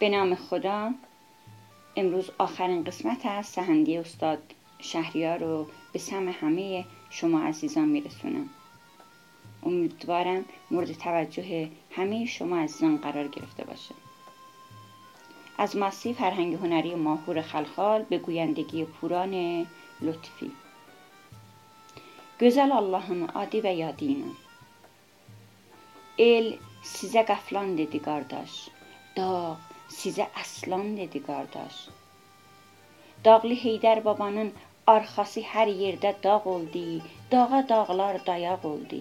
به نام خدا امروز آخرین قسمت از سهندی استاد شهریار رو به سم همه شما عزیزان میرسونم امیدوارم مورد توجه همه شما عزیزان قرار گرفته باشه از ماسی فرهنگ هنری ماهور خلخال به گویندگی پوران لطفی Gözəl Allahın adi və yadıyla. El sizə qəflan dedi. Dağ sizə əslan dedi qardaş. Dağlı Heydər babanın arxası hər yerdə dağ oldu, dağa dağlar dayaq oldu.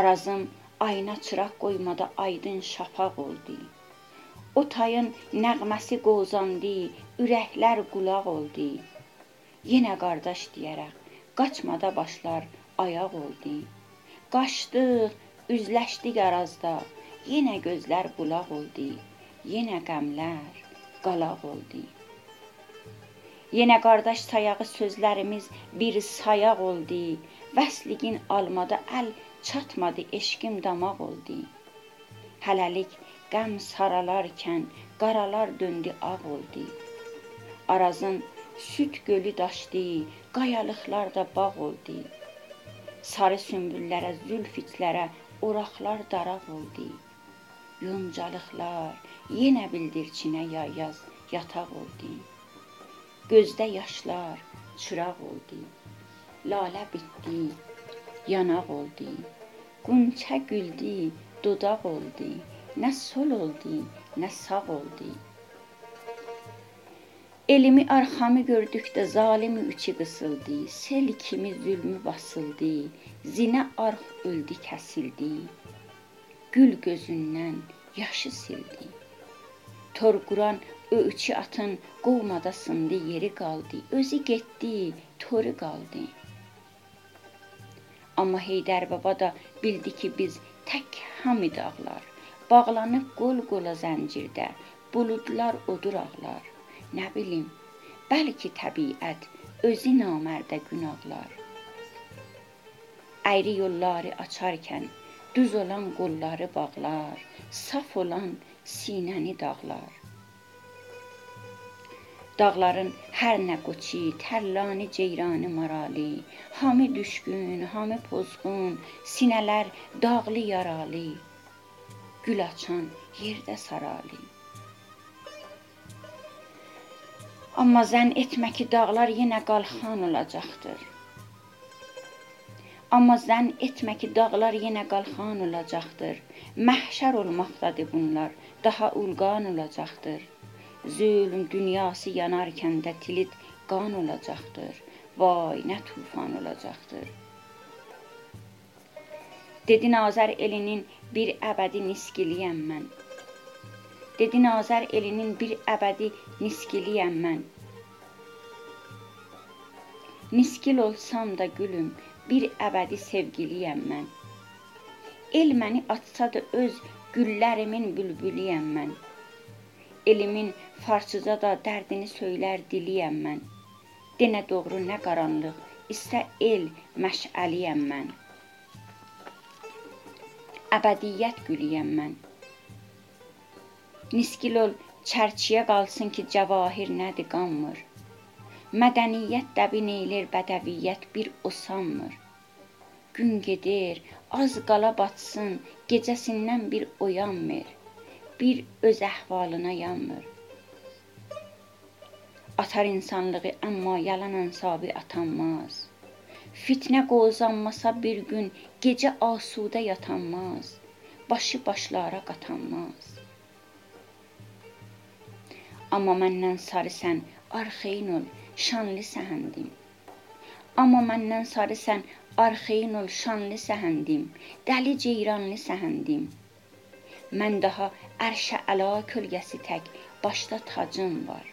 Arazım ayna çıraq qoymada aydın şafaq oldu. O tayın nəğməsi qozandı, ürəklər qulaq oldu. Yenə qardaş deyərək qaçmada başlar ayaq oldu. Qaçdıq, üzləşdik arazda, yenə gözlər bulaq oldu. Yenə qəmlər qalaq oldu. Yenə qardaş sayağı sözlərimiz bir sayaq oldu. Vəsliqin almada əl çatmadı, eşqim damaq oldu. Hələlik qəm saralarkən qaralar döndü ağ oldu. Arazın süd gölü daşdı, qayalıqlar da bağ oldu. Sarı sümbüllərə, zülfütlərə oraqlar daraq oldu. Yoncalıqlar yenə bildirçinə yayaz yataq oldu. Gözdə yaşlar çıraq oldu. Lalə bitdi, yanaq oldu. Qunçə güldü, dodaq oldu. Nə sol oldu, nə sağ oldu. Elimi arxamı gördükdə zalimi üçü qısıldı, sel kimi zülmü basıldı, zinə arx öldü, kəsildi. Gül gözündən yaşı sildi. Tor quran öçü atın qovmada sındı, yeri qaldı, özü getdi, toru qaldı. Amma Heydər baba da bildi ki, biz tək hamı dağlar, bağlanıb qol-qola zəncirdə, buludlar odur ağlar. Nə bilim, bəlkə təbiət özü namərdə günahlar. Əyri yolları açarkən düz olan qolları bağlar, saf olan sinəni dağlar. Dağların hər nə qoçi, tərlani, ceyranı marali, hamı düşkün, hamı pozğun, sinələr dağlı yaralı, gül açan yerdə sarali. Amma zənn etmə ki, dağlar yenə qalxan olacaqdır. Amma zənn etmə ki, dağlar yenə qalxan olacaqdır. Məhşər olmaqdadır bunlar, daha ulqan olacaqdır. Zülm dünyası yanarkən də tilit qan olacaqdır. Vay, nə tufan olacaqdır. Dedi Nazər elinin bir əbədi niskiliyəm mən. Dedi Nazər elinin bir əbədi niskiliyəm mən. Niskil olsam da gülüm, bir əbədi sevgiliyəm mən. El məni atsa da öz güllərimin bülbülüyəm mən. Elimin farsıza da dərdini söylər diliyəm mən. Denə doğru nə qaranlıq, isə el məşəliyəm mən. Əbədiyyət gülüyəm mən. Niskil ol, çərçiyə qalsın ki, cəvahir nədir qanmır. Mədəniyyət dəbin eylir, bədəviyyət bir o sanmır. Gün gedir, az qala batsın, gecəsindən bir oyanmır. Bir öz əhvalına yanmır. Atar insanlığı, amma yalan ansabi atanmaz. Fitnə qozanmasa bir gün gecə asudə yatanmaz. Başı başlara qatanmaz. Amma məndən sarı sən arxeyin ol, şanlı səhəndim. Amma məndən sarı sən arxeyin ol, şanlı səhəndim. Dəli ceyranlı səhəndim. Mən daha ərşə əla kölgəsi tək başda tacım var.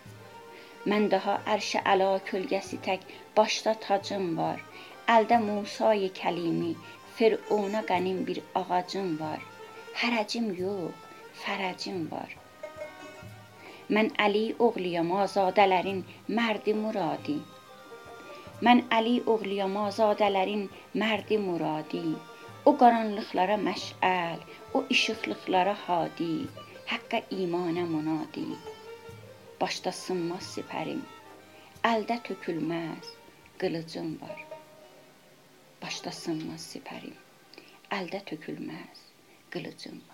Mən daha ərşə əla kölgəsi tək başda tacım var. Əldə Musay kəlimi, Firona qənim bir ağacım var. Hərəcim yox, fərəcim var. من علی اغلیام آزادلرین مردی مرادی. من علی اغلیام آزادلرین مردی مرادی. او قرانلقلارا مشعل او اشقلقلارا حادی، حق ایمان منادی باشتا سنما سپریم الده تکلمز قلجم بار باشتا سنما سپریم الده تکلمز قلجم بار